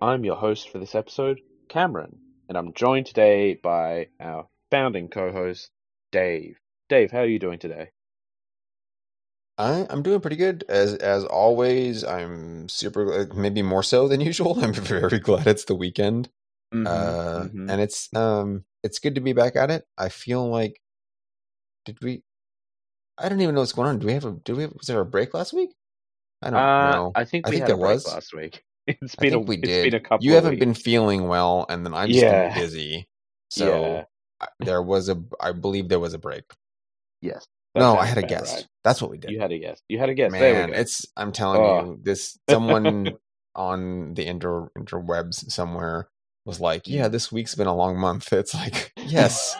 I'm your host for this episode, Cameron, and I'm joined today by our founding co-host, Dave. Dave, how are you doing today? I, I'm doing pretty good as as always. I'm super, uh, maybe more so than usual. I'm very glad it's the weekend, Mm-hmm, uh, mhm. and it's um it's good to be back at it. I feel like did we? I don't even know what's going on. Do we have a? Do we? Have, was there a break last week? I don't Uh, know. I think I think had a there break was. last week. It's been a we it's did. been a couple. you haven't been feeling well, and then I'm just Yeah. been busy. So Yeah. There was a. I believe there was a break. Yes. No, I had a guest. right. That's what we did. You had a guest. You had a guess. there Man, it's. I'm telling Oh. you, this someone on the inter interwebs somewhere was like, Mm. "Yeah, this week's been a long month." It's like, yes,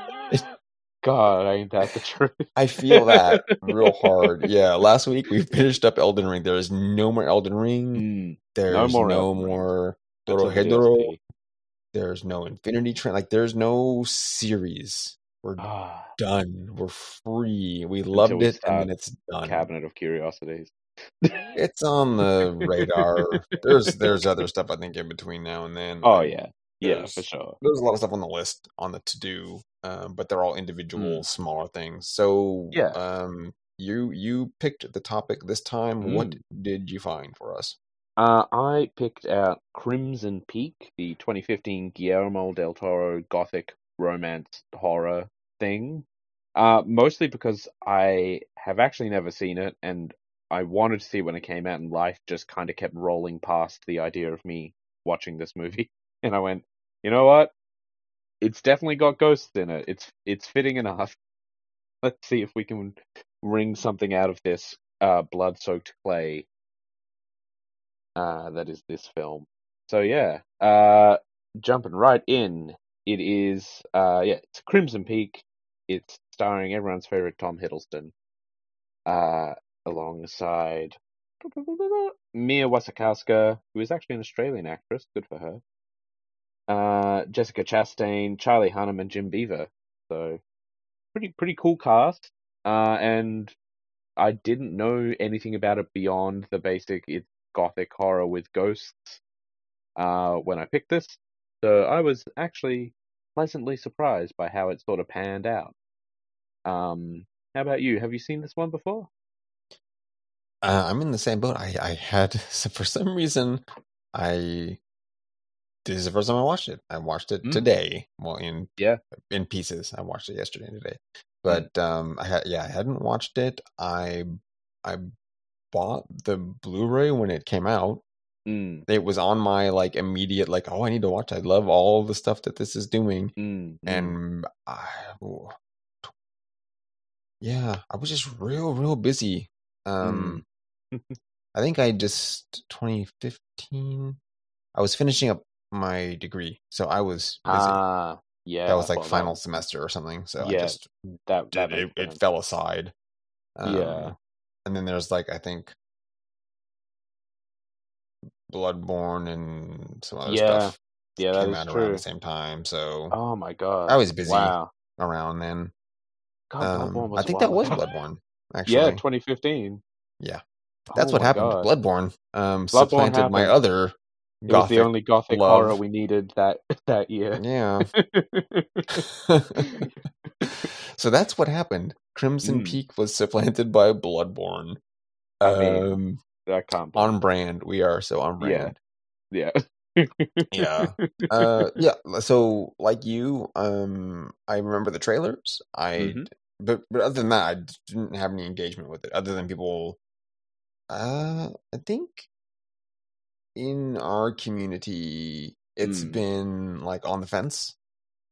God, ain't that the truth? I feel that real hard. Yeah, last week we finished up Elden Ring. There is no more Elden Ring. Mm, There's no no more more, Elden Ring. Doro until Hedoro. DLC. There's no Infinity Train. Like, there's no series. We're Ah, done. We're free. We loved we it, and then it's done. cabinet of curiosities. It's on the radar. there's there's other stuff I think in between now and then. Oh yeah, yeah, for sure. There's a lot of stuff on the list on the to do, um, but they're all individual smaller things. So Mm. Yeah. um, you you picked the topic this time. What Mm. did you find for us? Uh, I picked out Crimson Peak, the 2015 Guillermo del Toro gothic romance horror thing. Uh, mostly because I have actually never seen it, and I wanted to see it when it came out, and life just kind of kept rolling past the idea of me watching this movie, and I went, you know what? It's definitely got ghosts in it. It's it's fitting enough. Let's see if we can wring something out of this uh, blood-soaked clay uh, that is this film. So yeah, uh, jumping right in, it is uh, yeah, it's Crimson Peak. It's starring everyone's favorite Tom Hiddleston, uh, alongside Mia Wasikowska, who is actually an Australian actress. Good for her. Uh, Jessica Chastain, Charlie Hunnam, and Jim Beaver. So pretty pretty cool cast. Uh, and I didn't know anything about it beyond the basic it's gothic horror with ghosts uh, when I picked this. So I was actually pleasantly surprised by how it sort of panned out. Um, how about you? Have you seen this one before? Uh, I'm in the same boat. I I had so for some reason I this is the first time I watched it. I watched it Mm. today. Well, in Yeah. in pieces. I watched it yesterday and today, Mm. but um, I had yeah, I hadn't watched it. I I bought the Blu-ray when it came out. Mm, It was on my like immediate like, oh, I need to watch. I love all the stuff that this is doing, mm, mm. and I, oh, yeah, I was just real real busy. Um, I think I just 2015. I was finishing up my degree, so I was busy. Ah, yeah. that was like well, final that, semester or something. So I Yeah, just that, that it, it fell aside. Um, Yeah. And then there's like I think Bloodborne and some other Yeah, stuff yeah, that came out around the same time. So Oh my god. I was busy Wow. around then. God, Um, Bloodborne was I think that was. Bloodborne. Actually, Yeah, 2015. Yeah. that's Oh what happened. God. Bloodborne um, Bloodborne supplanted my other It was the only gothic love. horror we needed that that year. Yeah. so that's what happened. Crimson Mm. Peak was supplanted by Bloodborne. I mean, Um, can't. on brand. We are so on brand. Yeah. Yeah. Uh, yeah. So, like you, um, I remember the trailers. I, Mhm. but but other than that, I didn't have any engagement with it. Other than people, uh, I think in our community, it's Mm. been like on the fence.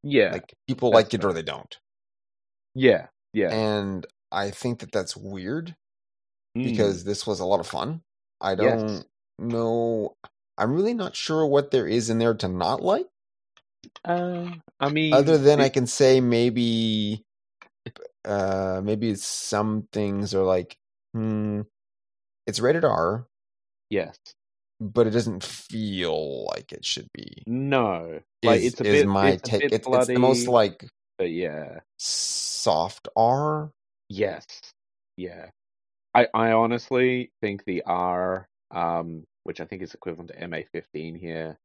yeah. Like people that's like it or they don't. yeah. Yeah. And I think that that's weird Mm. because this was a lot of fun. I don't know. I'm really not sure what there is in there to not like. Uh, I mean, Other than I can say maybe, uh, maybe some things are like, hmm, it's rated R, yes, but it doesn't feel like it should be. no, like Is, it's a is bit, my it's a take? bit It's, it's the most like but yeah, soft R. yes, yeah. I I honestly think the R, um, which I think is equivalent to MA15 here,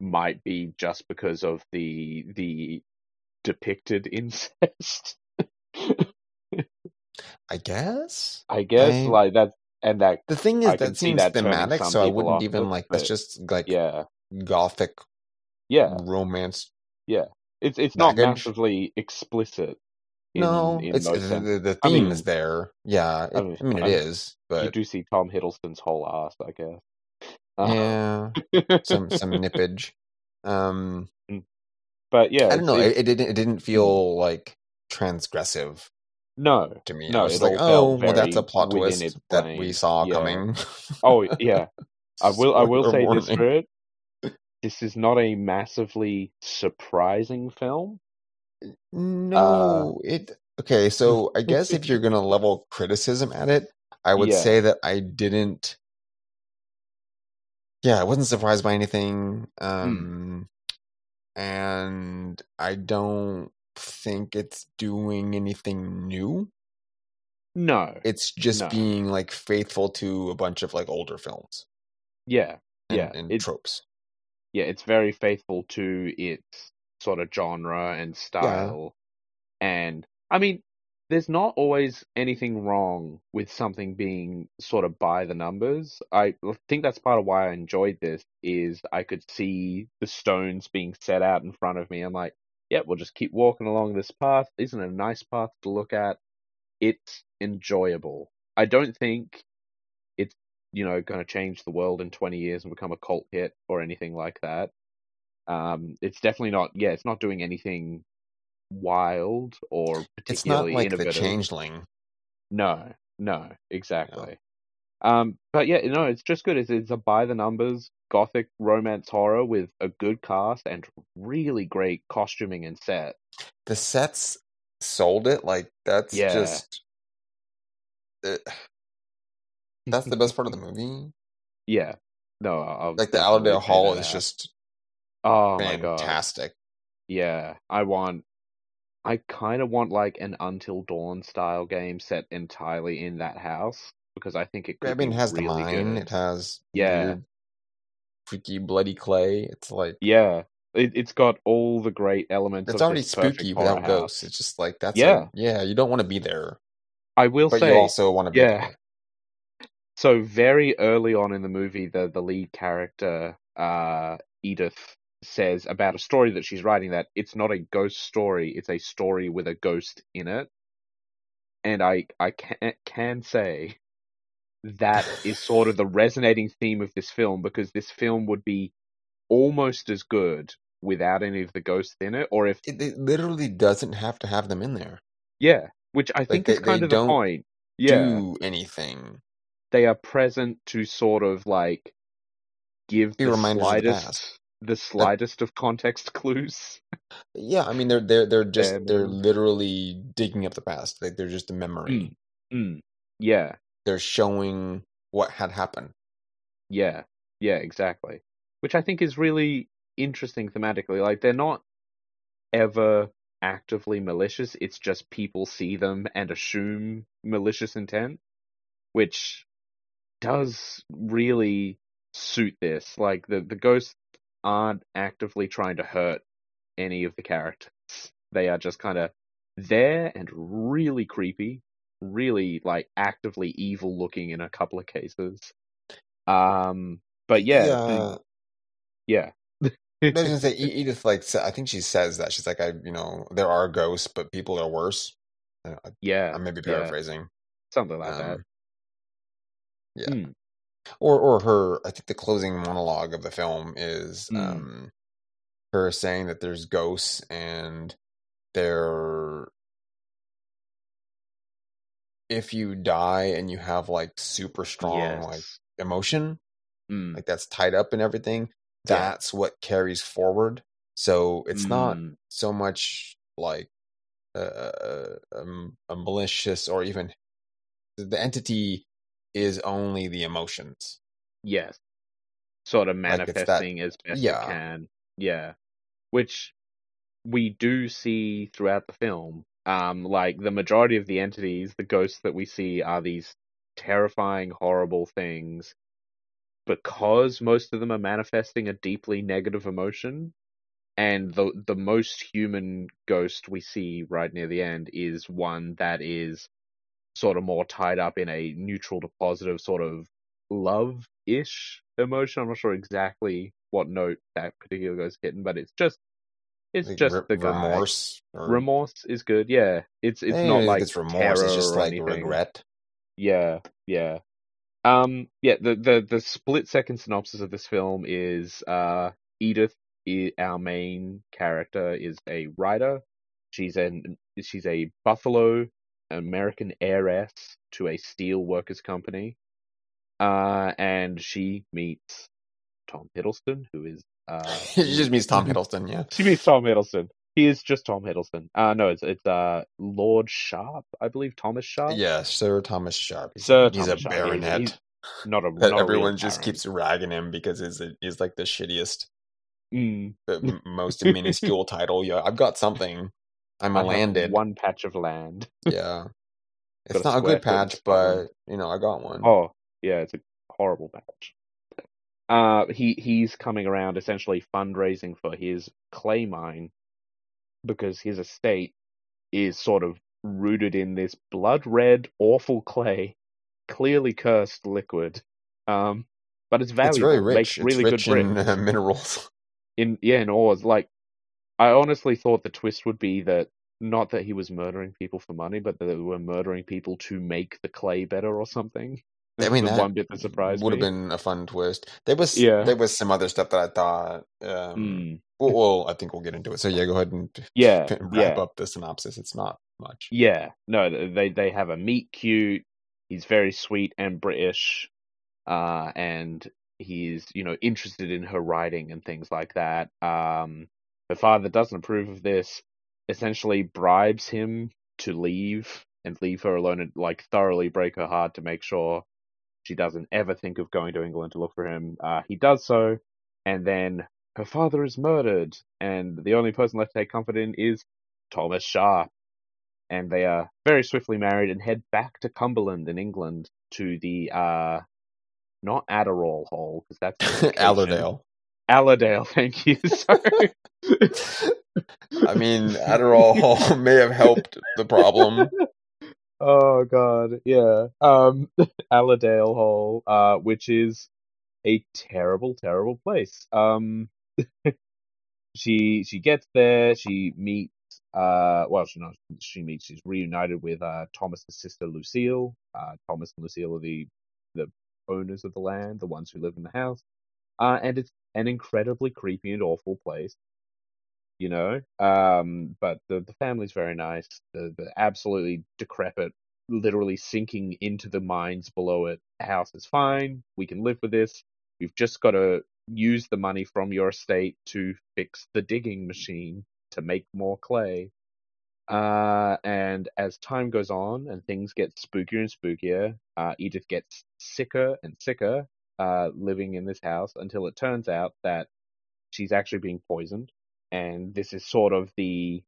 might be just because of the the depicted incest. I guess. I guess I- like that, and that The thing is, I that seems that thematic, so I wouldn't even like. That's just like yeah, gothic yeah. romance. Yeah, it's it's not Baggage. massively explicit. In, no, in it's the, the, the I theme mean- is there. Yeah, I I mean, mean, it is, you do see Tom Hiddleston's whole ass, I guess. Uh, yeah, some some nippage. Um, but yeah, I don't know. it- It, it didn't it didn't feel like transgressive no, to me. No, I was like, oh, well, that's a plot twist that plane. we saw Yeah. coming. Oh yeah, I will. I will say this warning. for it. This is not a massively surprising film. No, it okay. So I guess if you're gonna level criticism at it, I would Yeah. say that I didn't. Yeah, I wasn't surprised by anything, Hmm. um, and I don't think it's doing anything new. No. It's just No. being like faithful to a bunch of like older films Yeah. and, Yeah. and It- tropes. yeah, it's very faithful to its sort of genre and style. And I mean, there's not always anything wrong with something being sort of by the numbers. I think that's part of why I enjoyed this is I could see the stones being set out in front of me. I'm like, yeah, we'll just keep walking along this path. Isn't it a nice path to look at? It's enjoyable. I don't think it's you know going to change the world in 20 years and become a cult hit or anything like that. Um, it's definitely not. Yeah, it's not doing anything wild or particularly It's not like the innovative. Changeling. No, no, exactly. Um, but yeah, no, it's just good. It's, it's a by the numbers gothic romance horror with a good cast and really great costuming and set. The sets sold it. Like that's Yeah. just. uh, that's the best part of the movie. Yeah, no, I'll Like the Allerdale Hall is just oh my god, fantastic. yeah. I want, I kind of want like an Until Dawn style game set entirely in that house because I think it could I mean, it has the mine. good. It has Yeah. freaky, bloody clay. It's like Yeah, it, it's got all the great elements. it's already spooky without house. ghosts. It's just like that's Yeah. a, yeah. You don't want to be there, I will but say, you also want to be yeah. there. So very early on in the movie, the the lead character, uh, Edith, says about a story that she's writing that it's not a ghost story; it's a story with a ghost in it. And I I can can say that is sort of the resonating theme of this film because this film would be almost as good without any of the ghosts in it, or if It, it literally doesn't have to have them in there. yeah, which I think they- is kind of the point. Yeah, Do anything? they are present to sort of like give the the slightest past. the slightest of context clues. Yeah, I mean they're they're they're just And, they're literally digging up the past. Like they're just a memory. Mm, yeah, They're showing what had happened. yeah, yeah, exactly. Which I think is really interesting thematically. Like they're not ever actively malicious. It's just people see them and assume malicious intent, which does really suit this. Like the the ghosts aren't actively trying to hurt any of the characters. They are just kind of there and really creepy, really like actively evil looking in a couple of cases. Um, but yeah, yeah. yeah, I was gonna say Edith. Like I think she says that she's like I you know there are ghosts, but people are worse. I, yeah, I may be yeah, paraphrasing. something like that. Um, yeah. Mm, or or her i think the closing monologue of the film is Mm. um her saying that there's ghosts and they're if you die and you have like super strong like emotion, Mm, like that's tied up in everything, Yeah. that's what carries forward. So it's not mm, so much like uh, um, a malicious or even the entity is only the emotions. yes. Sort of Like, that- manifesting as best yeah. it can. Yeah. Which we do see throughout the film. Um, like the majority of the entities, the ghosts that we see are these terrifying, horrible things. Because most of them are manifesting a deeply negative emotion, and the the most human ghost we see right near the end is one that is sort of more tied up in a neutral to positive sort of love ish emotion. I'm not sure exactly what note that particular ghost hitting, but it's just it's Like, just re- the guy. remorse. Or, Remorse is good, yeah. It's it's Eh, not like it's remorse. It's just like anything. regret. Yeah, yeah. Um, yeah, the, the, the split second synopsis of this film is, uh, Edith, our main character, is a writer. She's an, she's a Buffalo American heiress to a steel workers company. Uh, and she meets Tom Hiddleston, who is, uh, it just means Tom Hiddleston. Yeah. she means Tom Hiddleston. He is just Tom Hiddleston. Uh, no, it's, it's, uh, Lord Sharpe, I believe, Thomas Sharpe. Yeah, Sir Thomas Sharpe. He's, Sir he's Thomas a Sharpe, yeah, he's- baronet. he's Not a, that not a everyone just baron. keeps ragging him because he's a, he's like the shittiest, Mm. the most minuscule title. Yeah, I've got something. I'm I a landed. one patch of land. Yeah, it's Got not a square good patch, but you know I got one. Oh, yeah, it's a horrible patch. Uh, he he's coming around essentially fundraising for his clay mine because his estate is sort of rooted in this blood red, awful clay, clearly cursed liquid. Um, but it's valuable. it's very makes rich. really it's rich good in uh, minerals. in yeah in ores like i honestly thought the twist would be that not that he was murdering people for money but that they were murdering people to make the clay better or something I mean, that one bit that surprised would have been a fun twist. There was Yeah. there was some other stuff that I thought. Um, Mm, well, well, I think we'll get into it. So yeah, go ahead and yeah wrap yeah up the synopsis. It's not much. yeah no they they have a meet cute he's very sweet and british uh and he's you know interested in her writing and things like that um her father doesn't approve of this essentially bribes him to leave and leave her alone and like thoroughly break her heart to make sure she doesn't ever think of going to England to look for him. Uh, he does so, and then her father is murdered, and the only person left to take comfort in is Thomas Sharpe. And they are very swiftly married and head back to Cumberland in England to the uh, not Adderall Hall because that's. Allerdale. Allerdale, thank you. Sorry. I mean, Adderall Hall may have helped the problem. Oh god, yeah. Um Allerdale Hall, uh, which is a terrible, terrible place. Um she she gets there, she meets uh well she not she meets she's reunited with uh Thomas's sister Lucille. Uh Thomas and Lucille are the the owners of the land, the ones who live in the house. Uh and it's an incredibly creepy and awful place. You know? Um but the the family's very nice. The the absolutely decrepit literally sinking into the mines below it. House is fine. We can live with this. We've just got to use the money from your estate to fix the digging machine to make more clay. Uh, and as time goes on and things get spookier and spookier, uh, Edith gets sicker and sicker, uh, living in this house until it turns out that she's actually being poisoned. And this is sort of the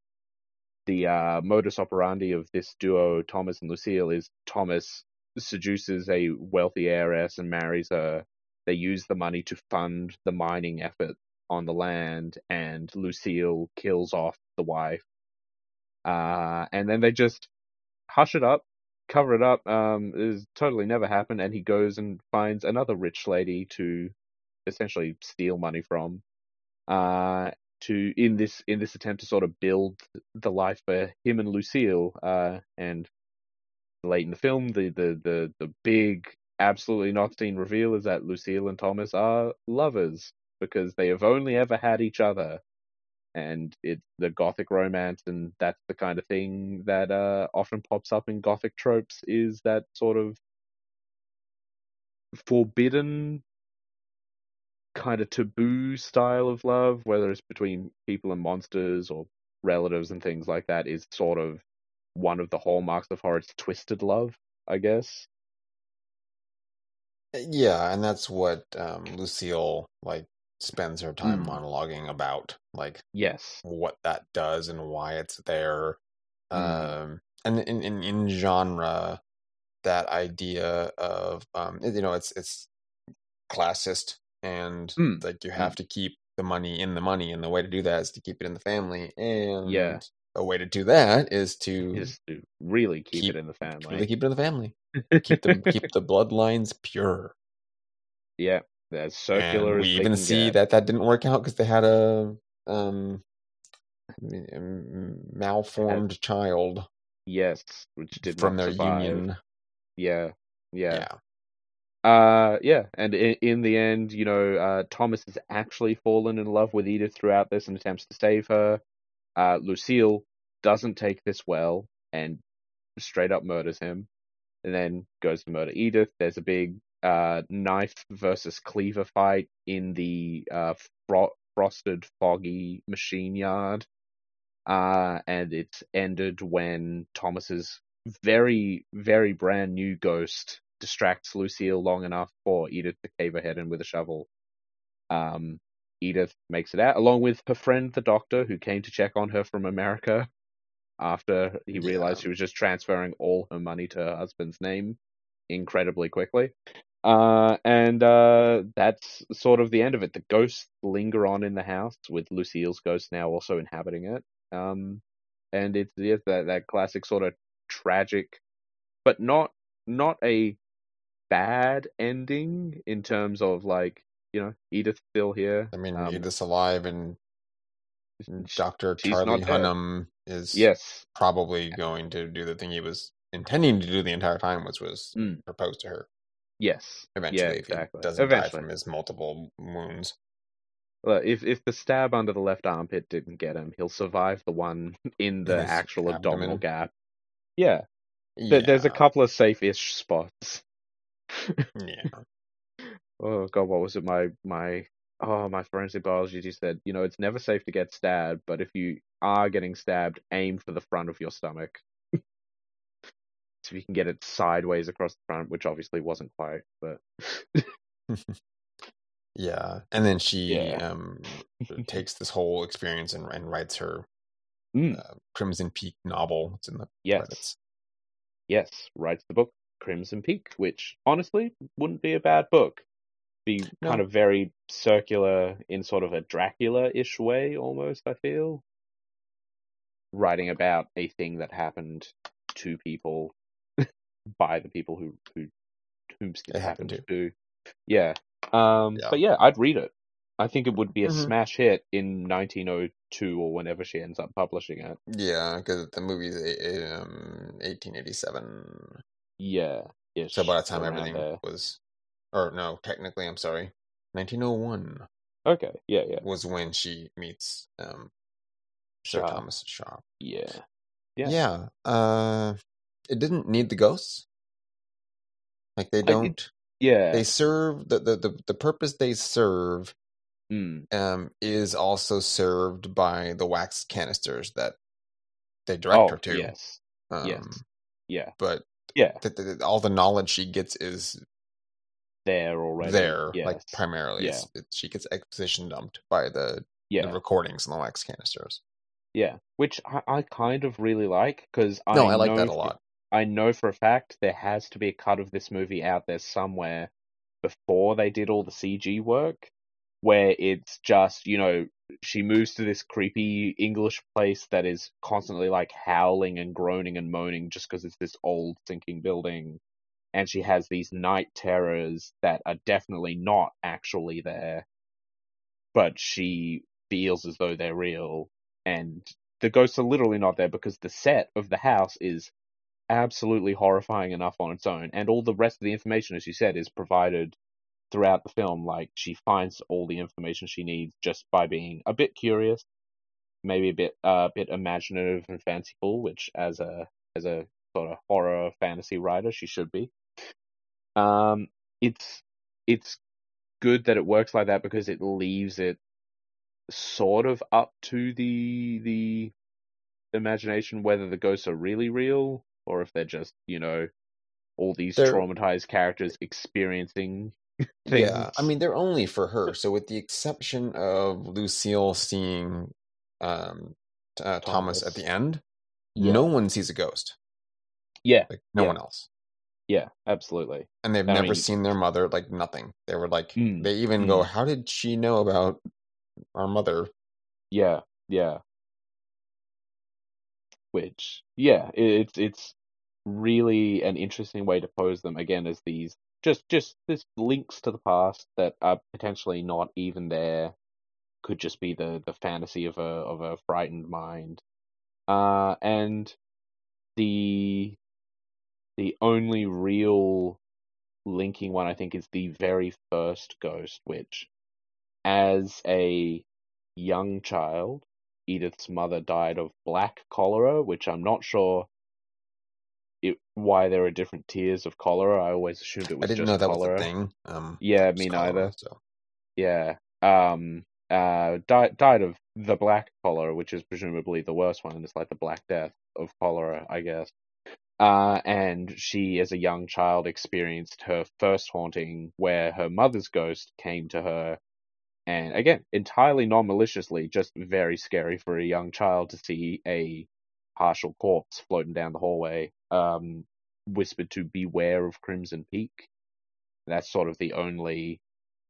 the uh, modus operandi of this duo, Thomas and Lucille, is Thomas seduces a wealthy heiress and marries her. They use the money to fund the mining effort on the land, and Lucille kills off the wife. Uh, and then they just hush it up, cover it up. Um, is totally never happened, and he goes and finds another rich lady to essentially steal money from. Uh, to in this in this attempt to sort of build the life for him and Lucille. Uh, and late in the film, the the the the big, absolutely not seen reveal is that Lucille and Thomas are lovers because they have only ever had each other. and it's the gothic romance, and that's the kind of thing that uh, often pops up in gothic tropes is that sort of forbidden kind of taboo style of love, whether it's between people and monsters or relatives and things like that, is sort of one of the hallmarks of horror. It's twisted love, I guess. Yeah, and that's what um, Lucille like spends her time Mm. monologuing about, like Yes. what that does and why it's there. Mhm. Um, and in, in in genre, that idea of um, you know, it's it's classist and Mm. like you have to keep the money in the money, and the way to do that is to keep it in the family. And Yeah. a way to do that is to Is to really keep, Keep- it in the family. really keep it in the family. Keep the keep the bloodlines pure. yeah. As circular and we even can see get. that that didn't work out because they had a um malformed child Yes, which did from their survive. union. Yeah. Yeah. Yeah. Uh, yeah, and in, in the end, you know, uh, Thomas has actually fallen in love with Edith throughout this and attempts to save her. Uh, Lucille doesn't take this well and straight up murders him, and then goes to murder Edith. There's a big uh, knife versus cleaver fight in the uh, fro- frosted, foggy machine yard, uh, and it's ended when Thomas's very, very brand new ghost distracts Lucille long enough for Edith to cave her head in with a shovel. Um, Edith makes it out, along with her friend, the doctor, who came to check on her from America after he realized Yeah. she was just transferring all her money to her husband's name incredibly quickly. Uh, and uh, that's sort of the end of it. The ghosts linger on in the house, with Lucille's ghost now also inhabiting it. Um, and it's yeah, that that classic sort of tragic, but not not a bad ending in terms of like you know Edith still here. I mean, Um, Edith's alive, and Doctor Charlie not dead. Hunnam is Yes, probably going to do the thing he was intending to do the entire time, which was Mm. propose to her. yes, Eventually, yeah, if he doesn't die from his multiple wounds. Well, if if the stab under the left armpit didn't get him, he'll survive the one in the his actual abdominal abdomen. gap. Yeah, there- there's a couple of safe-ish spots. Yeah. oh god, what was it? My my oh my forensic biology teacher said, you know, it's never safe to get stabbed, but if you are getting stabbed, aim for the front of your stomach. so you can get it sideways across the front, which obviously wasn't quite, but Yeah, and then she Yeah. um takes this whole experience and, and writes her Mm, uh, Crimson Peak novel. It's in the yes, credits. yes, writes the book Crimson Peak, which honestly wouldn't be a bad book. Be No. kind of very circular in sort of a Dracula-ish way, almost. I feel writing about a thing that happened to people by the people who who whom it, It happened happened to. Yeah. Um. Yeah. But yeah, I'd read it. I think it would be a Mhm. smash hit in 1902 or whenever she ends up publishing it. Yeah, because the movie's um 1887. Yeah. Ish, So by the time everything there. was, or no, technically, I'm sorry, 1901 Okay. Yeah. Yeah. was when she meets um Sir. Thomas Shaw. Yeah. Yeah. Yeah. Uh, it didn't need the ghosts. Like they don't. Yeah. They serve the, the the the purpose they serve Mm. um is also served by the wax canisters that they direct Oh, her to. yes. Um, yes. Yeah. But Yeah. th- th- all the knowledge she gets is There already. there, like Yes. primarily. It's, it, she gets exposition dumped by the, Yeah. the recordings in the wax canisters. Yeah. Which I, I kind of really like because I no, I like know that a lot. I know for a fact there has to be a cut of this movie out there somewhere before they did all the CG work, where it's just, you know, she moves to this creepy English place that is constantly like howling and groaning and moaning just because it's this old sinking building. And she has these night terrors that are definitely not actually there, but she feels as though they're real. And the ghosts are literally not there because the set of the house is absolutely horrifying enough on its own. And all the rest of the information, as you said, is provided throughout the film. Like she finds all the information she needs just by being a bit curious maybe a bit a uh, bit imaginative and fanciful, which as a as a sort of horror fantasy writer she should be. Um, it's it's good that it works like that because it leaves it sort of up to the the imagination whether the ghosts are really real or if they're just you know all these they're, traumatized characters experiencing things. Yeah, I mean they're only for her. So with the exception of Lucille seeing um, uh, Thomas. Thomas. at the end, yeah. no one sees a ghost. Yeah, like no yeah. one else. Yeah, absolutely. And they've I never mean, seen their mother, like nothing. They were like, mm, they even mm. go, "How did she know about our mother?" Yeah, yeah. Which, yeah, it's it's really an interesting way to pose them again as these just just this links to the past that are potentially not even there could just be the the fantasy of a of a frightened mind. Uh and the the only real linking one i think is the very first ghost which as a young child edith's mother died of black cholera which i'm not sure it, why there are different tiers of cholera. I always assumed it was. I didn't know that cholera. was a thing. Um, yeah, me neither. so. Yeah. Um. Uh. Died died of the black cholera, which is presumably the worst one. and It's like the black death of cholera, I guess. Uh, and she, as a young child, experienced her first haunting where her mother's ghost came to her. And again, entirely non maliciously, just very scary for a young child to see a partial corpse floating down the hallway, um, whispered to beware of Crimson Peak. That's sort of the only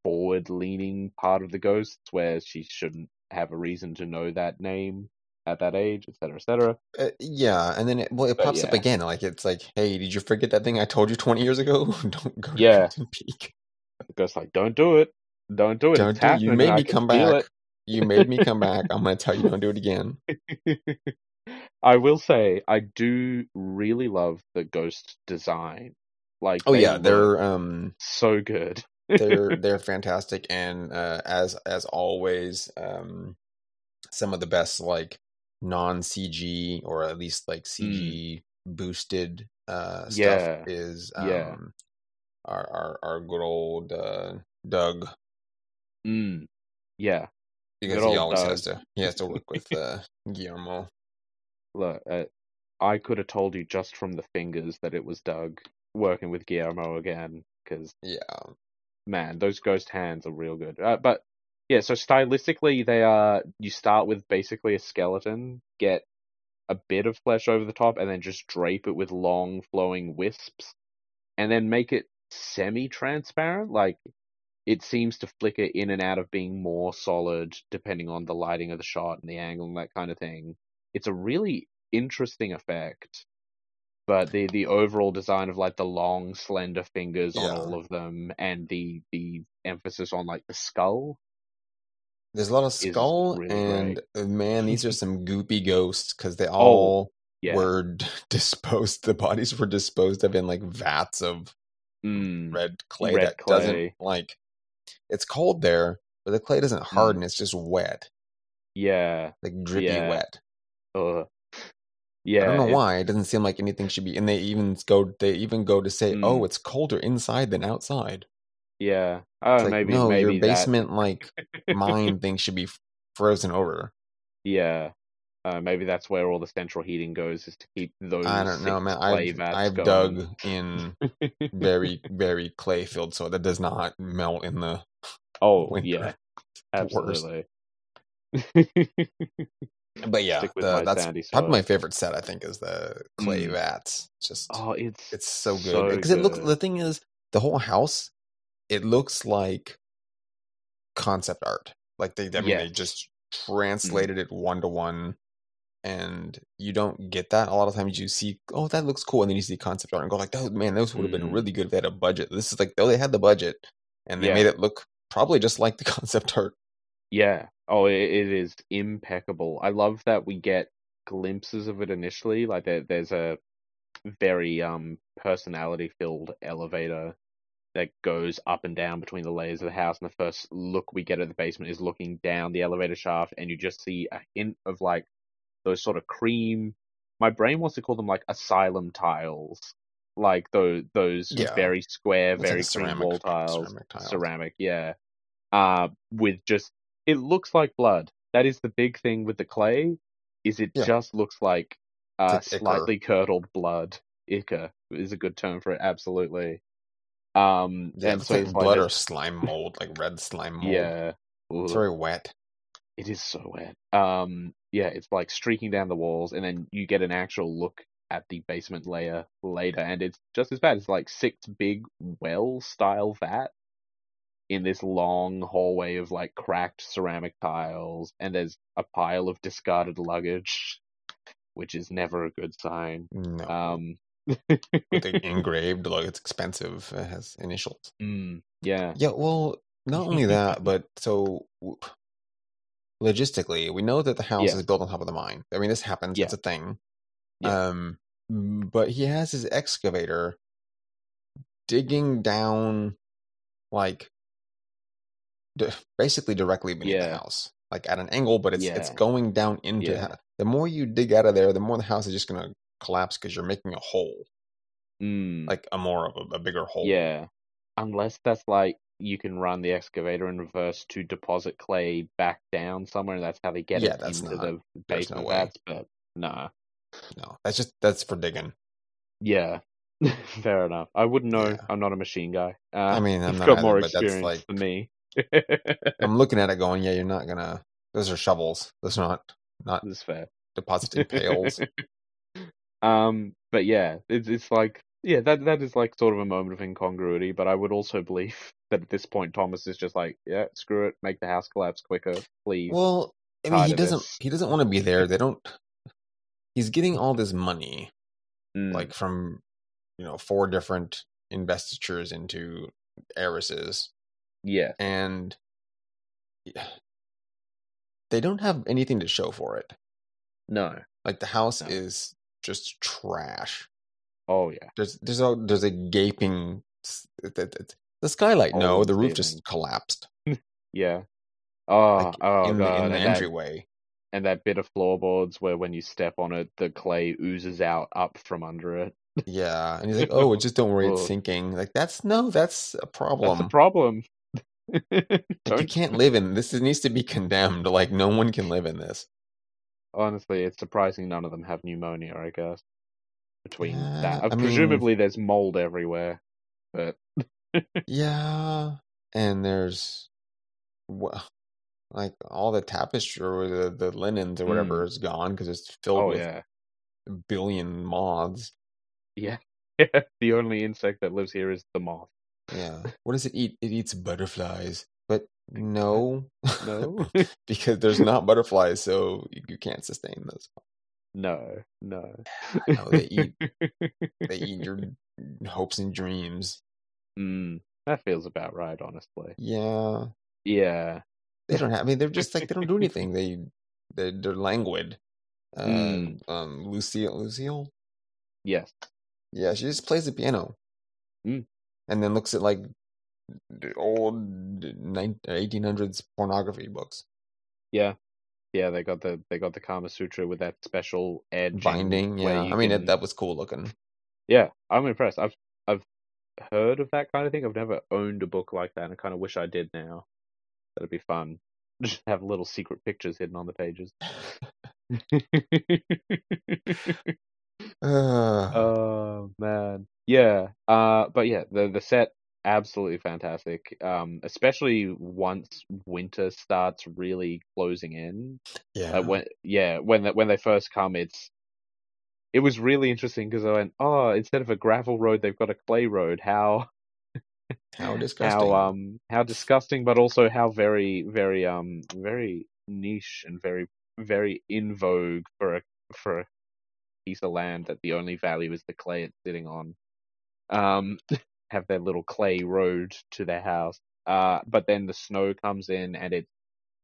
forward leaning part of the ghosts where she shouldn't have a reason to know that name at that age, etc., etc. Uh, yeah, and then it, well, it pops yeah. up again. Like it's like, hey, did you forget that thing I told you twenty years ago? don't go to yeah. Crimson Peak. The ghost's like, don't do it, don't do it. Don't do. You made me come back. You made me come back. I'm gonna tell you, don't do it again. I will say I do really love the ghost design. Like oh yeah, they're um so good. they're they're fantastic, and uh, as as always, um, some of the best like non CG or at least like CG mm. boosted uh stuff yeah. is um, yeah. our our our good old uh, Doug. Mm. Yeah, because good he always Doug. has to he has to work with uh, Guillermo. Look, uh, I could have told you just from the fingers that it was Doug working with Guillermo again, because yeah, man, those ghost hands are real good. Uh, but yeah, so stylistically, they are. You start with basically a skeleton, get a bit of flesh over the top, and then just drape it with long flowing wisps, and then make it semi-transparent. Like it seems to flicker in and out of being more solid depending on the lighting of the shot and the angle and that kind of thing it's a really interesting effect. But the the overall design of like the long slender fingers yeah. on all of them and the the emphasis on like the skull. There's a lot of skull really and great. Uh, man, these are some goopy ghosts because they oh, all oh, yeah. were disposed. The bodies were disposed of in like vats of mm, red clay red that clay. doesn't like. It's cold there, but the clay doesn't harden. Mm. It's just wet. Yeah, like drippy yeah. wet. Uh, yeah, I don't know it, why. It doesn't seem like anything should be. And they even go. They even go to say, oh, mm. "Oh, it's colder inside than outside." Yeah. Oh, like, maybe no. Maybe your basement like mine thing should be frozen over. Yeah. Uh, maybe that's where all the central heating goes is to keep those. I don't know, man. I've, I've dug in very, very clay filled so that does not melt in the. Oh winter. yeah, absolutely. But yeah, the, that's probably my favorite set. I think is the clay mm. vats. Just oh, it's it's so good because so it looks. The thing is, the whole house, it looks like concept art. Like they, I mean, yes. they just mm. translated mm. it one to one, and you don't get that a lot of times. You see, oh, that looks cool, and then you see concept art and go like, oh man, those would have mm. been really good if they had a budget. This is like, oh, they had the budget, and they yeah. made it look probably just like the concept art. Yeah, Oh, it, it is impeccable. I love that we get glimpses of it initially. Like there, there's a very um personality filled elevator that goes up and down between the layers of the house. And the first look we get at the basement is looking down the elevator shaft, and you just see a hint of like those sort of cream. My brain wants to call them like asylum tiles, like those those yeah. very square, it's very like cream ceramic, wall tiles, ceramic, tiles. ceramic, yeah. Uh, with just it looks like blood. That is the big thing with the clay. Is it yeah. just looks like uh, slightly curdled blood. Ichor is a good term for it. Absolutely. Um, yeah, and so like blood or slime mold, like red slime mold. Yeah, it's very wet. It is so wet. Um, yeah, it's like streaking down the walls, and then you get an actual look at the basement layer later, and it's just as bad. It's like six big well style vat in this long hallway of like cracked ceramic tiles, and there's a pile of discarded luggage, which is never a good sign. No. Um, engraved like it's expensive it has initials mm, yeah yeah well not only that but so logistically we know that the house yeah. is built on top of the mine i mean this happens yeah. it's a thing yeah. um but he has his excavator digging down like basically directly beneath yeah. the house like at an angle but it's it's going down into the, the more you dig out of there the more the house is just going to collapse because you're making a hole, mm. like a more of a, a, bigger hole. Yeah, unless that's like you can run the excavator in reverse to deposit clay back down somewhere, and that's how they get yeah, it into not, the basement no vats. But nah, no, that's just that's for digging. Yeah, fair enough. I wouldn't know. Yeah. I'm not a machine guy. Uh, I mean, I'm not got either, more experience like, than me. I'm looking at it, going, yeah, you're not gonna. Those are shovels. Those are not not. This fair. Depositing pails. Um, but yeah, it's it's like yeah, that that is like sort of a moment of incongruity. But I would also believe that at this point Thomas is just like, yeah, screw it, make the house collapse quicker, please. Well, I mean, he doesn't this. he doesn't want to be there. They don't. He's getting all this money, mm. like from you know four different investitures into heiresses. Yeah, and they don't have anything to show for it. No, like the house no. is just trash. Oh yeah. There's there's a there's a gaping the skylight. Oh, no, the roof just collapsed. yeah. Oh, like oh in god. The, in the and entryway. That, and that bit of floorboards where when you step on it, the clay oozes out up from under it. Yeah, and he's like, "Oh, just don't worry, it's sinking." Like that's no, that's a problem. That's a problem. you can't live in this. It needs to be condemned. Like no one can live in this honestly, it's surprising none of them have pneumonia. I guess between yeah, that, I presumably mean, there's mold everywhere, but yeah, and there's well, like all the tapestry or the, the linens or whatever mm. is gone because it's filled oh, with yeah. a billion moths. Yeah, the only insect that lives here is the moth. Yeah, what does it eat? It eats butterflies. But no, no, because there's not butterflies, so you, can't sustain those. No, no. no they eat. they eat your hopes and dreams. Mm, that feels about right, honestly. Yeah. Yeah. They don't have. I mean, they're just like they don't do anything. They they they're languid. Uh, mm. Um, Lucille. Lucille. Yes. Yeah, she just plays the piano. Mm. And then looks at like old 1800s pornography books. Yeah, yeah, they got the they got the Kama Sutra with that special edge binding. Yeah, I mean it, that was cool looking. Yeah, I'm impressed. I've I've heard of that kind of thing. I've never owned a book like that, and I kind of wish I did now. That'd be fun. Just have little secret pictures hidden on the pages. uh. Oh man, yeah. Uh, but yeah, the the set absolutely fantastic. Um, especially once winter starts really closing in. Yeah. Uh, when yeah when the, when they first come, it's it was really interesting because I went, oh, instead of a gravel road, they've got a clay road. How how disgusting. How um how disgusting, but also how very very um very niche and very very in vogue for a for a piece of land that the only value is the clay it's sitting on. Um, have their little clay road to their house. Uh, but then the snow comes in and it's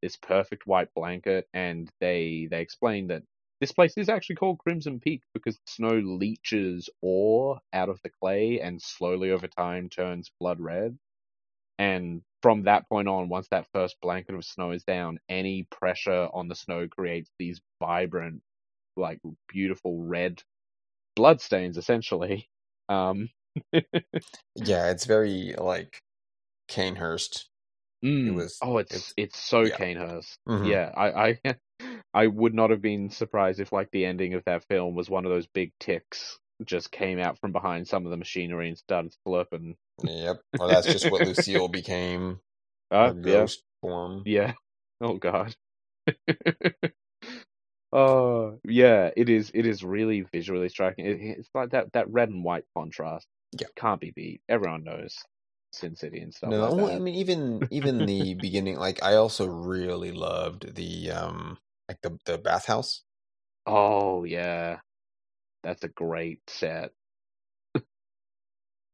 this perfect white blanket, and they they explain that this place is actually called Crimson Peak because snow leaches ore out of the clay and slowly over time turns blood red. And from that point on, once that first blanket of snow is down, any pressure on the snow creates these vibrant, like beautiful red blood stains, essentially. Um, yeah, it's very like Cainhurst. Mm. It was. Oh, it's it's, it's so yeah. Mm-hmm. Yeah, I I I would not have been surprised if like the ending of that film was one of those big ticks just came out from behind some of the machinery and started slurping. Yep. Or that's just what Lucille became. Uh, ghost yeah. form. Yeah. Oh god. Oh yeah, it is. It is really visually striking. It, it's like that that red and white contrast. Yeah, can't be beat. Everyone knows Sin City and stuff. No, like I mean even even the beginning. Like I also really loved the um like the the bathhouse. Oh yeah, that's a great set.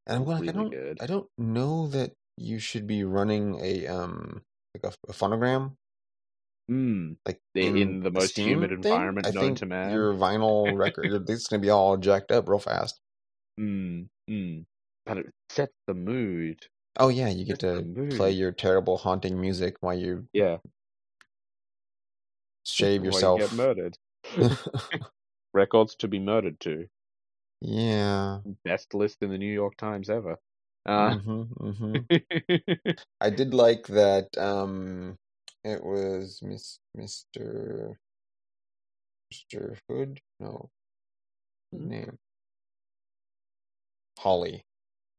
and I'm going. Really I don't. Good. I don't know that you should be running a um like a, a phonogram Mm, like in, in the most humid thing, environment I known to man. Your vinyl record, it's going to be all jacked up real fast. Mm, mm. But it sets the mood. Oh yeah, you get to play your terrible haunting music while you yeah shave yourself. You get murdered. Records to be murdered to. Yeah. Best list in the New York Times ever. Uh, mm-hmm, mm-hmm. I did like that um, it was Miss Mr. Mr. Hood? No. Hmm. Name. Hawley.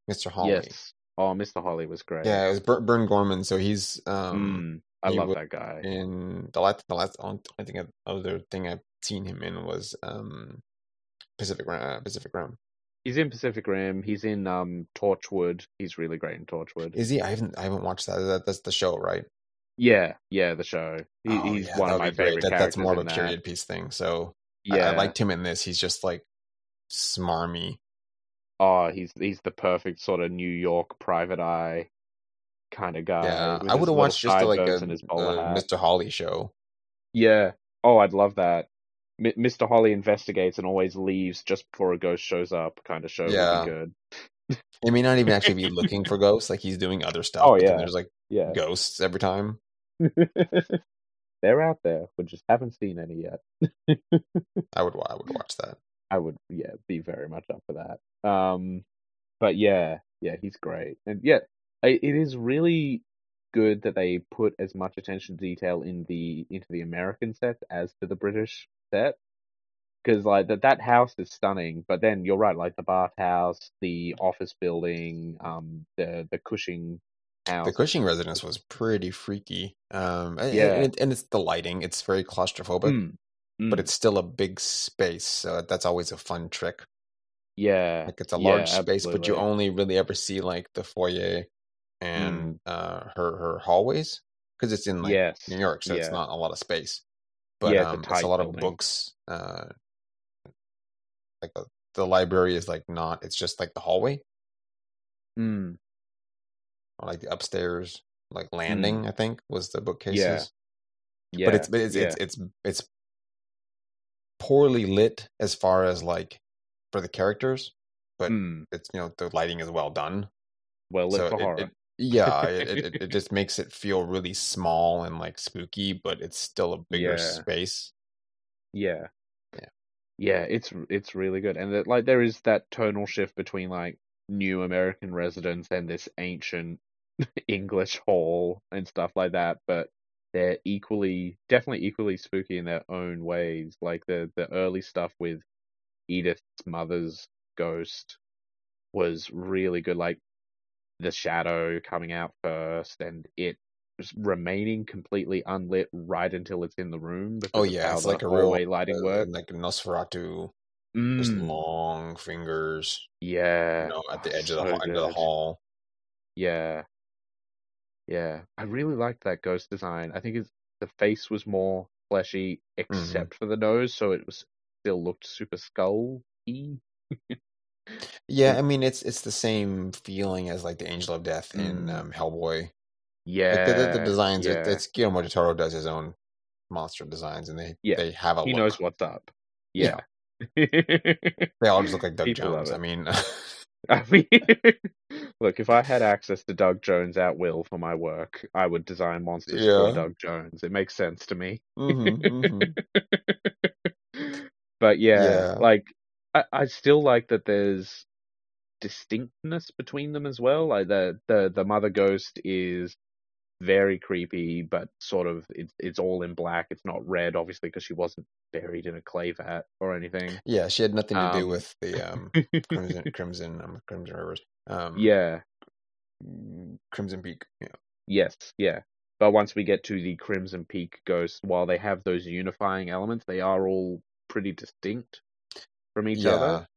Mr. Hawley. Yes. Oh, Mr. Hawley was great. Yeah, it was Burn, Burn Gorman. So he's um. Mm, I he love that guy. In the last, the last, I think other thing I've seen him in was um, Pacific uh, Pacific Rim. He's in Pacific Rim. He's in um Torchwood. He's really great in Torchwood. Is he? I haven't I haven't watched that. that that's the show, right? Yeah, yeah, the show. He, oh, he's yeah, one of my favorite that, That's more of a that. period piece thing. So yeah, I, I, liked him in this. He's just like smarmy. Oh, he's he's the perfect sort of New York private eye kind of guy. Yeah, I would have watched just like a, a Mr. Holly show. Yeah. Oh, I'd love that. M- Mr. Holly investigates and always leaves just before a ghost shows up. Kind of show yeah. would be good. he may not even actually be looking for ghosts; like he's doing other stuff. Oh yeah, there's like yeah. ghosts every time. They're out there. We just haven't seen any yet. I would I would watch that. I would yeah be very much up for that. Um, but yeah, yeah, he's great, and yeah, it is really good that they put as much attention to detail in the into the American set as to the British set. Because like that that house is stunning, but then you're right, like the bathhouse, the office building, um, the the Cushing house. The Cushing residence was pretty freaky. Um, yeah, and, and it's the lighting. It's very claustrophobic, mm. Mm. but it's still a big space, so that's always a fun trick. Yeah, like it's a large yeah, space, but you only really ever see like the foyer and mm. uh, her her hallways because it's in like yes. New York, so yeah. it's not a lot of space. But yeah, um, it's, it's a lot building. of books. Uh, like the, the library is like not. It's just like the hallway. Mm or like the upstairs like landing. Mm. I think was the bookcases. Yeah. Yeah, but it's it's, it's it's it's poorly lit as far as like for the characters, but mm. it's you know the lighting is well done. Well lit so for it, horror. It, yeah, it, it, it just makes it feel really small and like spooky, but it's still a bigger yeah. space. Yeah, yeah, yeah. It's it's really good, and that, like there is that tonal shift between like new American residents and this ancient English hall and stuff like that, but they're equally, definitely equally spooky in their own ways. Like the the early stuff with Edith's mother's ghost was really good. Like the shadow coming out first, and it remaining completely unlit right until it's in the room. Oh yeah, it's like a real lighting uh, work, like Nosferatu. Mm. Just long fingers. Yeah, you know, at the edge so of the, end of the hall. Yeah, yeah, I really liked that ghost design. I think it's, the face was more fleshy, mm-hmm. except mm-hmm. for the nose, so it was still looked super skull yeah, I mean it's it's the same feeling as like the Angel of Death mm. in um, Hellboy. Yeah, like the, the, the, designs. Yeah. It, it's Guillermo del Toro does his own monster designs, and they Yeah, they have a he look. knows what's up. Yeah. Yeah. They all just look like Doug People Jones. I mean, I mean, look, if I had access to Doug Jones at will for my work, I would design monsters Yeah. for Doug Jones. It makes sense to me. mhm, mhm. but yeah, Yeah. like I, I still like that there's distinctness between them as well. Like the the the mother ghost is very creepy, but sort of it's it's all in black. It's not red, obviously, because she wasn't buried in a clay vat or anything. yeah, she had nothing to do Um, with the um, Crimson Crimson um, Crimson Rivers. Um, yeah, Crimson Peak. Yeah. Yes, yeah. But once we get to the Crimson Peak ghosts, while they have those unifying elements, they are all pretty distinct from each other.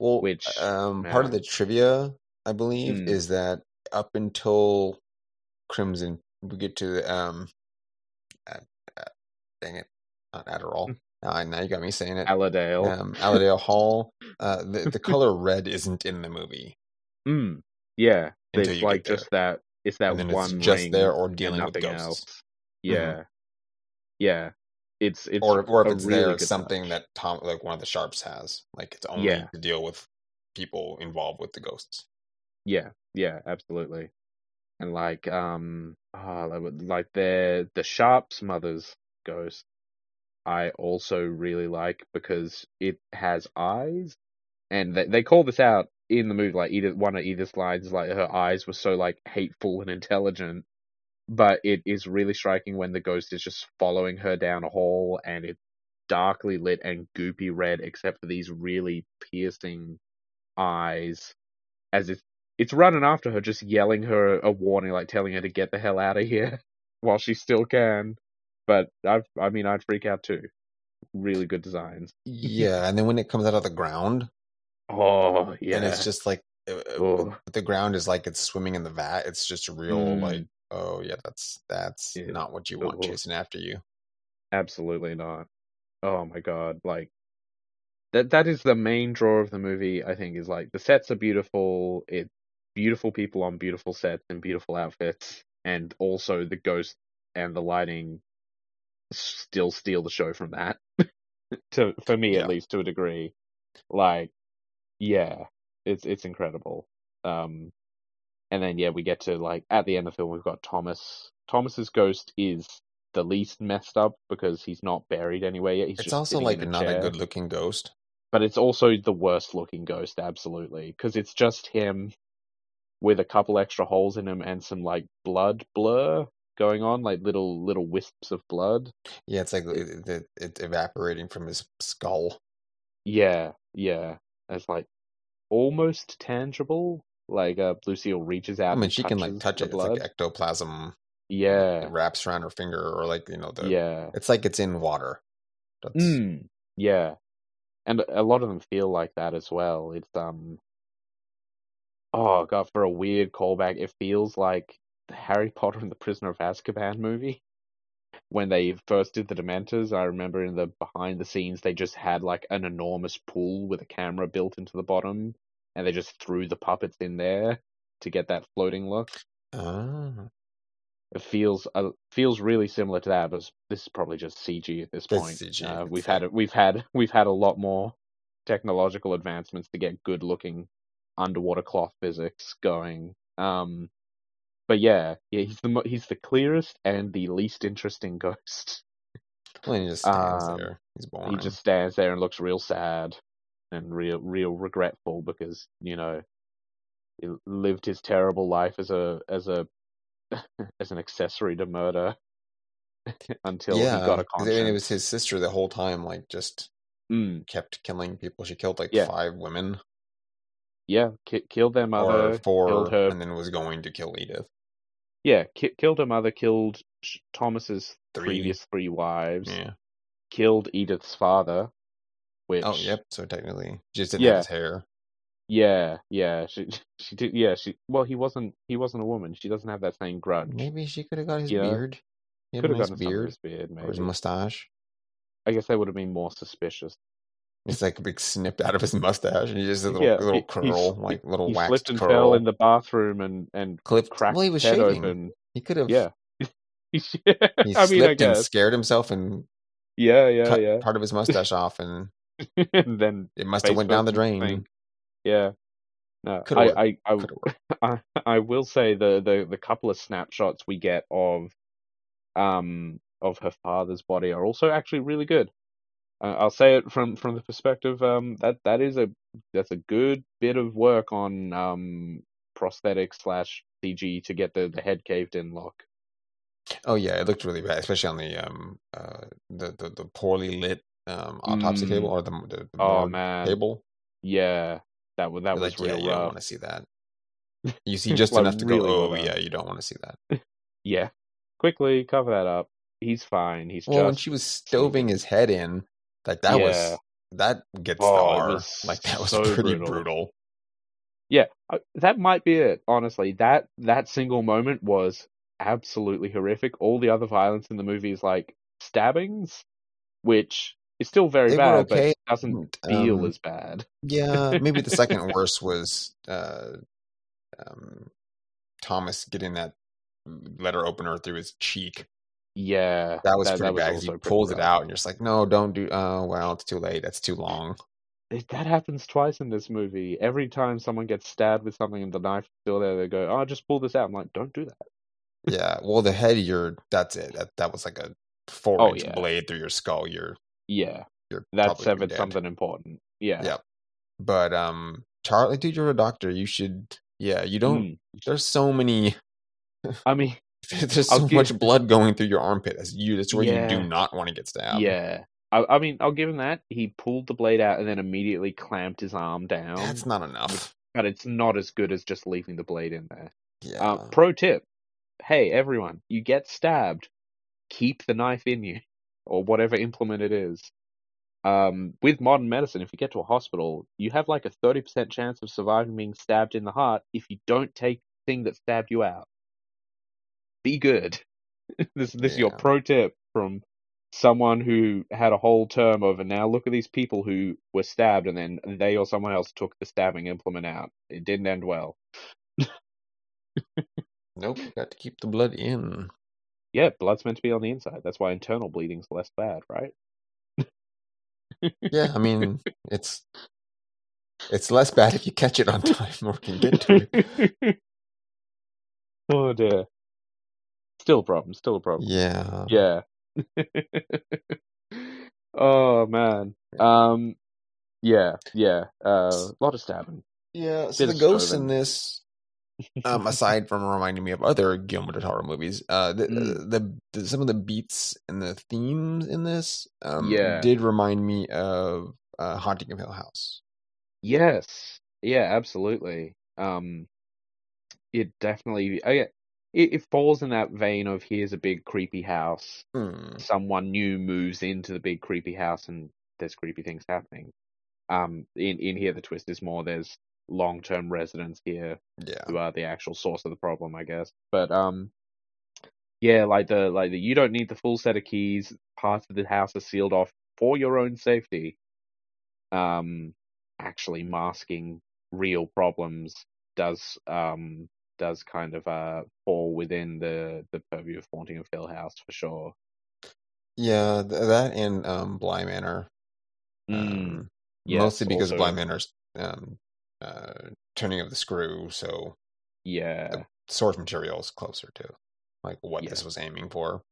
Well, which, um, part of the trivia, I believe, Mm. is that up until Crimson, we get to um, uh, uh, dang it, not Adderall. Uh, now you got me saying it. Aladale. Um, Allerdale Hall. Uh, the the color red isn't in the movie, Mm, yeah. You like get there. just that it's that one it's just there or dealing with ghosts, else. Yeah. Yeah. It's it's or or if it's really there, it's something touch. that Tom, like one of the Sharpes, has. Like it's only Yeah. to deal with people involved with the ghosts. Yeah, yeah, absolutely. And like, um, ah, like the the Sharpe's mother's ghost, I also really like because it has eyes, and they they call this out in the movie. Like Edith, one of Edith's lines, like her eyes were so like hateful and intelligent, but it is really striking when the ghost is just following her down a hall, and it's darkly lit and goopy red, except for these really piercing eyes, as if it's running after her, just yelling her a warning, like telling her to get the hell out of here while she still can. But I, I mean, I'd freak out too. Really good designs. Yeah, and then when it comes out of the ground, Oh yeah, and it's just like uh, Oh. the ground is like it's swimming in the vat. It's just real Mm. like, oh yeah, that's that's Yeah. not what you want Oh. chasing after you. absolutely not. Oh my god, like that. That is the main draw of the movie. I think is like the sets are beautiful. It beautiful people on beautiful sets and beautiful outfits, and also the ghost and the lighting still steal the show from that. to for me Yeah. at least to a degree. Like, yeah, it's it's incredible. Um, and then yeah, we get to like at the end of the film, we've got Thomas. Thomas's ghost is the least messed up because he's not buried anywhere yet. He's It's also like not a good looking ghost. but it's also the worst looking ghost, absolutely, because it's just him with a couple extra holes in him and some like blood blur going on, like little little wisps of blood. Yeah, it's like it, it, it's evaporating from his skull. Yeah, yeah. It's like almost tangible. Like uh, Lucille reaches out. I mean, and she can like touch it. blood. It's like ectoplasm. yeah, It wraps around her finger, or like you know the. yeah, It's like it's in water. That's mm, yeah. And a lot of them feel like that as well. It's um, oh god, for a weird callback, it feels like the Harry Potter and the Prisoner of Azkaban movie. When they first did the Dementors, I remember in the behind the scenes they just had like an enormous pool with a camera built into the bottom, and they just threw the puppets in there to get that floating look. Ah. It feels uh, feels really similar to that, but this is probably just CG at this It's point. CG, Uh, we've had we've had we've had a lot more technological advancements to get good looking underwater cloth physics going. Um, but yeah, yeah, he's the mo- he's the clearest and the least interesting ghost. Well, he just stands Um, there. He's boring. He just stands there and looks real sad and real real regretful because you know he lived his terrible life as a as a as an accessory to murder until yeah, he got a 'cause, I mean, conscience. it was his sister the whole time. Like just Mm, kept killing people. She killed like Yeah. five women yeah, ki- killed their mother, or four, killed her. and then was going to kill Edith. Yeah, ki- killed her mother, killed Thomas's Three. previous three wives, Yeah. killed Edith's father. Oh, which, Oh, yep. So technically, just didn't Yeah. have his hair. yeah, yeah, she she did. Yeah, she. Well, he wasn't. He wasn't a woman. She doesn't have that same grudge. Maybe she could have got his Yeah. beard. Could have nice beard his beard, or his mustache. I guess that would have been more suspicious. It's like a big snip out of his mustache, and he just a little, Yeah, little he- he curl, s- like little he waxed slipped and curl. fell in the bathroom and and clipped. cracked well, he was head shaving. open. He could have. Yeah, he I mean, I slipped and scared himself and Yeah, yeah, cut yeah. part of his mustache off, and and then it must have went down the drain. thing. Yeah. No, Coulda I. I, I, I, I will say the, the, the couple of snapshots we get of, um, of her father's body are also actually really good. Uh, I'll say it from, from the perspective, um, that, that is a, that's a good bit of work on, um, prosthetic slash CG to get the, the head caved in look. Oh yeah, it looked really bad, especially on the um uh the the, the poorly lit um autopsy Mm. table or the the, the Oh man, table. yeah, that was that You're was like, yeah, real you don't want to see that. You see just Like, enough to really go, oh yeah, you don't want to see that. Yeah, quickly cover that up. He's fine. He's Well, when she was stoving his head in, like that Yeah. was that gets Oh, the R. Like that was so pretty brutal. brutal. Yeah, uh, that might be it. Honestly, that that single moment was absolutely horrific. All the other violence in the movie is like stabbings, which is still very They bad, okay. but doesn't feel Um, as bad. Yeah, maybe the second worst was uh, um, Thomas getting that letter opener through his cheek. Yeah, That was that, pretty that was bad. He pulls it out, and you're just like, no, don't do. Oh, well, it's too late. That's too long. It- That happens twice in this movie. Every time someone gets stabbed with something and the knife is still there, they go, "Oh, just pull this out." I'm like, "Don't do that." Yeah. Well, the head, you're. That's it. That that was like a four Oh, inch yeah. blade through your skull. You're Yeah, you're that severed something important. Yeah. Yep. But um, Charlie, dude, you're a doctor. You should. Yeah. You don't. Mm. There's so many. I mean, There's I'll so give- much blood going through your armpit. That's you. That's where you do not want to get stabbed. yeah. I, I mean, I'll give him that. He pulled the blade out and then immediately clamped his arm down. That's not enough. but it's not as good as just leaving the blade in there. Yeah. Uh, pro tip: Hey, everyone, you get stabbed, keep the knife in you, or whatever implement it is. Um, with modern medicine, if you get to a hospital, you have like a thirty percent chance of surviving being stabbed in the heart if you don't take the thing that stabbed you out. Be good. this this is your pro tip from someone who had a whole term of, and now look at these people who were stabbed, and then they or someone else took the stabbing implement out. It didn't end well. Nope, got to keep the blood in. Yeah, blood's meant to be on the inside. That's why internal bleeding's less bad, right? Yeah, I mean, it's it's less bad if you catch it on time or can get to it. oh dear. Still a problem. Still a problem. Yeah. Yeah. oh man. Um. Yeah. Yeah. Uh. A lot of stabbing. Yeah, so Bit the ghosts in this, um, aside from reminding me of other Guillermo del Toro movies, uh, the, Mm. the, the some of the beats and the themes in this, um, Yeah. did remind me of uh, Haunting of Hill House. Yes. Yeah. Absolutely. Um. It definitely. I, it, it falls in that vein of here's a big creepy house. Hmm. someone new moves into the big creepy house and there's creepy things happening. Um, in in here the twist is more there's long term residents here Yeah, who are the actual source of the problem, I guess. But um, yeah, like the like the you don't need the full set of keys. Parts of the house are sealed off for your own safety. Um, actually masking real problems does um does kind of uh fall within the the purview of haunting of Hill House for sure. yeah, th- that and um, Bly Manor. Mm, Um, yes, mostly because also- Bly Manor's um, uh, turning of the screw, so Yeah. source material is closer to like what Yeah. this was aiming for.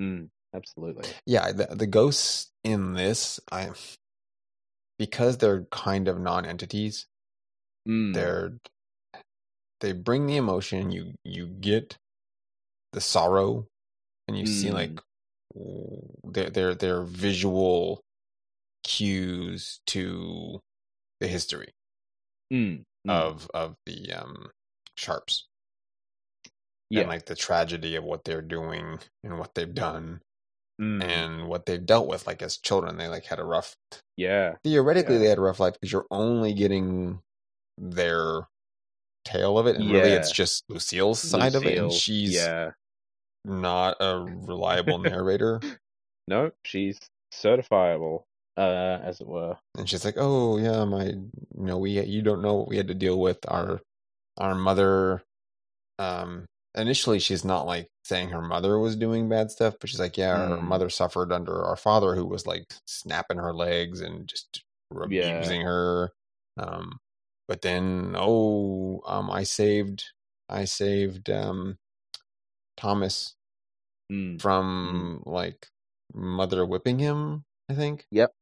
Mm, absolutely. Yeah, the the ghosts in this, I because they're kind of non-entities. Mm, They're they bring the emotion. You you get the sorrow, and you see Mm. like their their their visual cues to the history mm, mm, of of the um Sharpes yeah. and like the tragedy of what they're doing and what they've done mm, and what they've dealt with like as children they like had a rough yeah. theoretically Yeah. they had a rough life because you're only getting their tale of it and really it's just lucille's side of it and she's yeah. not a reliable narrator No, she's certifiable, uh, as it were. and she's like oh yeah my you know we you don't know what we had to deal with our our mother um initially she's not like saying her mother was doing bad stuff, but she's like, yeah, mm. her mother suffered under our father who was like snapping her legs and just abusing yeah. her. Um, but then, oh, um, I saved, I saved um, Thomas mm. from mm. like mother whipping him. I think. Yep.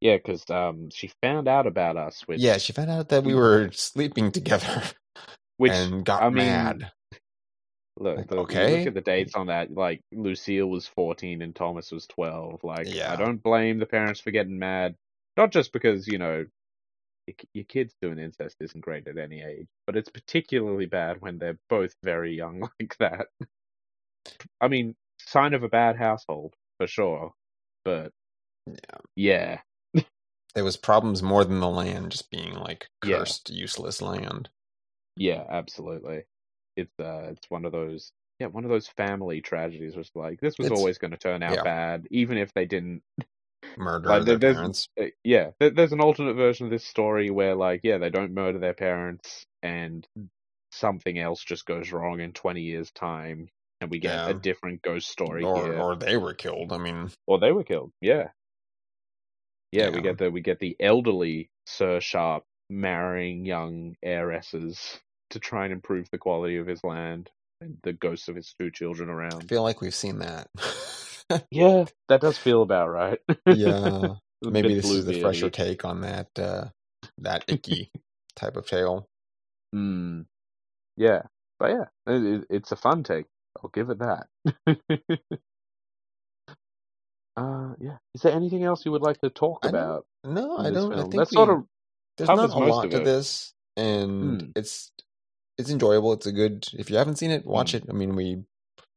Yeah, because um, she found out about us. Which... Yeah, she found out that we were sleeping together, which and got I mean, mad. Look, like, the, okay. Look at the dates on that. Like Lucille was fourteen and Thomas was twelve. Like, yeah. I don't blame the parents for getting mad. Not just because you know your, kids doing incest isn't great at any age, but it's particularly bad when they're both very young like that. I mean, sign of a bad household for sure, but yeah, yeah. there was problems more than the land just being like cursed, yeah. useless land. Yeah, absolutely. It's uh, it's one of those yeah, one of those family tragedies was like this was it's, always going to turn out yeah. bad, even if they didn't murder like, their parents. Yeah, there's an alternate version of this story where, like, yeah, they don't murder their parents, and something else just goes wrong in 20 years' time, and we get yeah. a different ghost story or, here. Or they were killed. I mean, or they were killed. Yeah. yeah, yeah. We get the we get the elderly Sir Sharpe marrying young heiresses to try and improve the quality of his land and the ghosts of his two children around. I feel like we've seen that. yeah, that does feel about right. yeah, maybe this is the fresher take on that uh, that icky type of tale. Hmm. Yeah, but yeah, it, it's a fun take. I'll give it that. uh, yeah. Is there anything else you would like to talk I about? No, I don't. Film? I think That's we, sort of there's not a lot to this, and hmm. it's it's enjoyable. It's a good. If you haven't seen it, watch hmm. it. I mean, we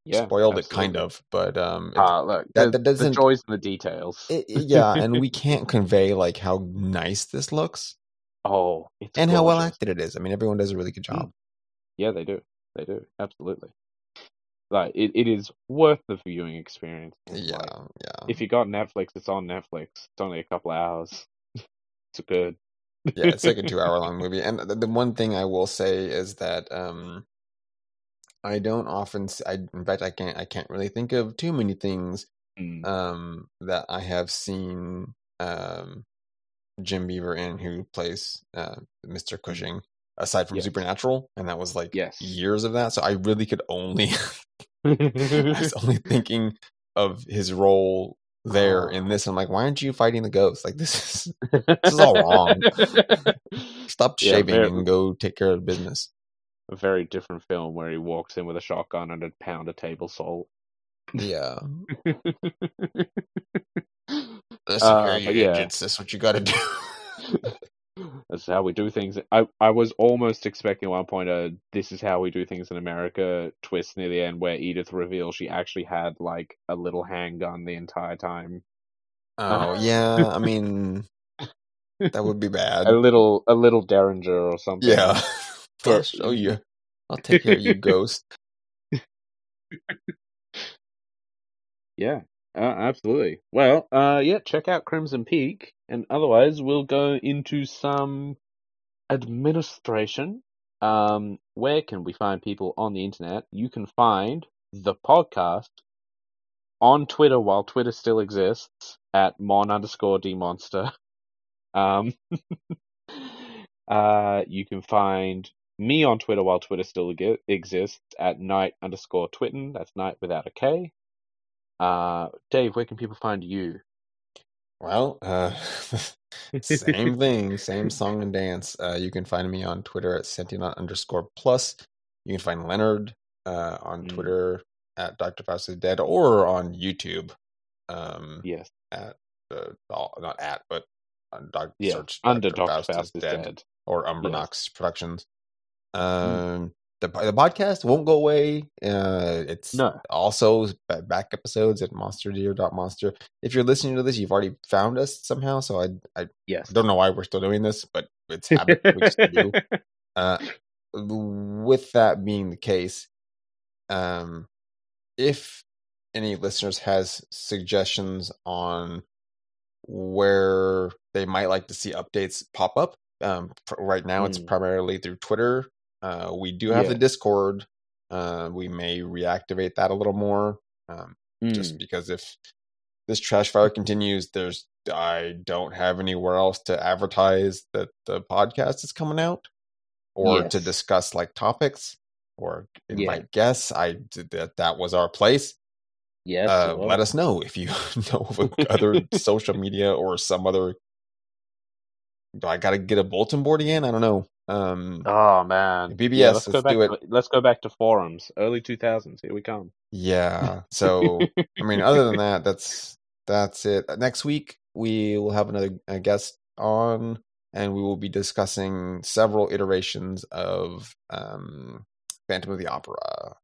yeah, spoiled absolutely. it kind of, but um, uh, look, that, that doesn't the joys in the details. It, yeah, and we can't convey like how nice this looks. Oh, and gorgeous. how well acted it is. I mean, everyone does a really good job. Yeah, they do. They do absolutely. Like it, it is worth the viewing experience. Yeah, like, yeah. If you got Netflix, it's on Netflix. It's only a couple hours. it's good. yeah, it's like a two-hour long movie. And the, the one thing I will say is that um, I don't often. I in fact I can't. I can't really think of too many things mm. um, that I have seen um, Jim Beaver in who plays uh, Mr. Mm. Cushing aside from yes. Supernatural, and that was like yes. years of that. So I really could only. I was only thinking of his role there oh. in this. I'm like, why aren't you fighting the ghost? Like this is this is all wrong. Stop shaving and go take care of business a very different film where he walks in with a shotgun and a pound of table salt. Yeah. Listen uh, you yeah. That's what you got to do. That's how we do things. I I was almost expecting at one point a "This is how we do things in America" twist near the end, where Edith reveals she actually had like a little handgun the entire time. Oh yeah, I mean that would be bad. A little, a little Derringer or something. Yeah. I'll show you. I'll take care of you, ghost. yeah, uh, absolutely. Well, uh, yeah, check out Crimson Peak, and otherwise we'll go into some administration. Um, where can we find people on the internet? You can find the podcast on Twitter while Twitter still exists at mon underscore dmonster. Um, uh, you can find me on Twitter while Twitter still exists at night underscore twitten. That's night without a K. Uh, Dave, where can people find you? Well, uh, same thing, same song and dance. Uh, you can find me on Twitter at Sentinel underscore plus. You can find Leonard uh, on mm. Twitter at Dr. Faust is Dead or on YouTube. Um, yes. At uh, not at, but on doc, yeah. search under Dr. Faust, Faust is Dead, Dead. or Umbernox yes. Productions. Mm. Um, the the podcast won't go away. Uh, it's no. also back episodes at monsterdeer.monster. If you're listening to this, you've already found us somehow. So I I yes. don't know why we're still doing this, but it's habit do. Uh, with that being the case, um, if any listeners has suggestions on where they might like to see updates pop up, um, right now mm. it's primarily through Twitter uh, we do have yeah. the Discord uh, we may reactivate that a little more. Um, mm. Just because if this trash fire continues, there's I don't have anywhere else to advertise that the podcast is coming out or yes. to discuss like topics or invite yeah. guests. I that that was our place. Yes. Uh, let us know if you know of other social media or some other. Do I got to get a bulletin board again? I don't know. Um, oh man, BBS. Yeah, let's, go back do it. To, let's go back to forums, early two thousands. Here we come. Yeah. So I mean, other than that, that's that's it. Next week we will have another guest on, and we will be discussing several iterations of um, Phantom of the Opera.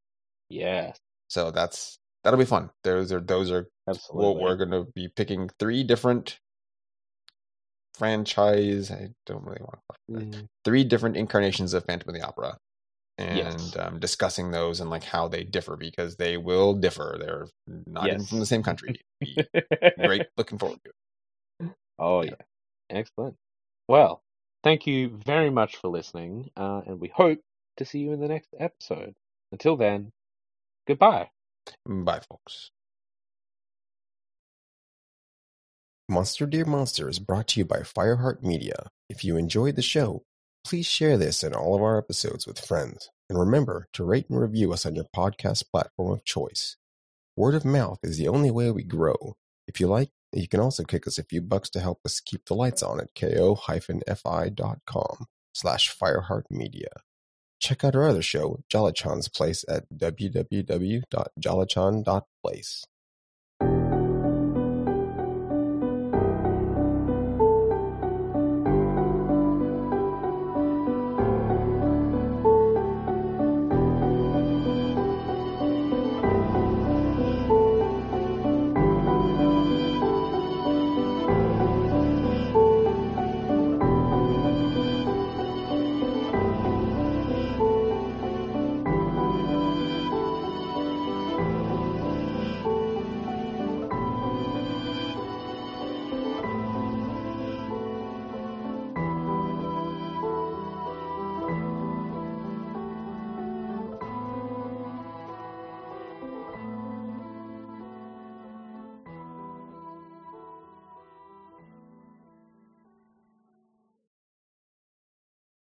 Yes. So that's that'll be fun. Those are those are Absolutely. what we're going to be picking three different franchise. I don't really want to mm. three different incarnations of Phantom of the Opera, and yes. um, discussing those and like how they differ because they will differ. They're not yes. even from the same country. Great, looking forward to it. Oh yeah. yeah, excellent. Well, thank you very much for listening, uh, and we hope to see you in the next episode. Until then, goodbye. Bye, folks. Monster Dear Monster is brought to you by Fireheart Media. If you enjoyed the show, please share this and all of our episodes with friends. And remember to rate and review us on your podcast platform of choice. Word of mouth is the only way we grow. If you like, you can also kick us a few bucks to help us keep the lights on at ko-fi.com slash fireheartmedia. Check out our other show, Jolachan's Place, at www.jolachan.place.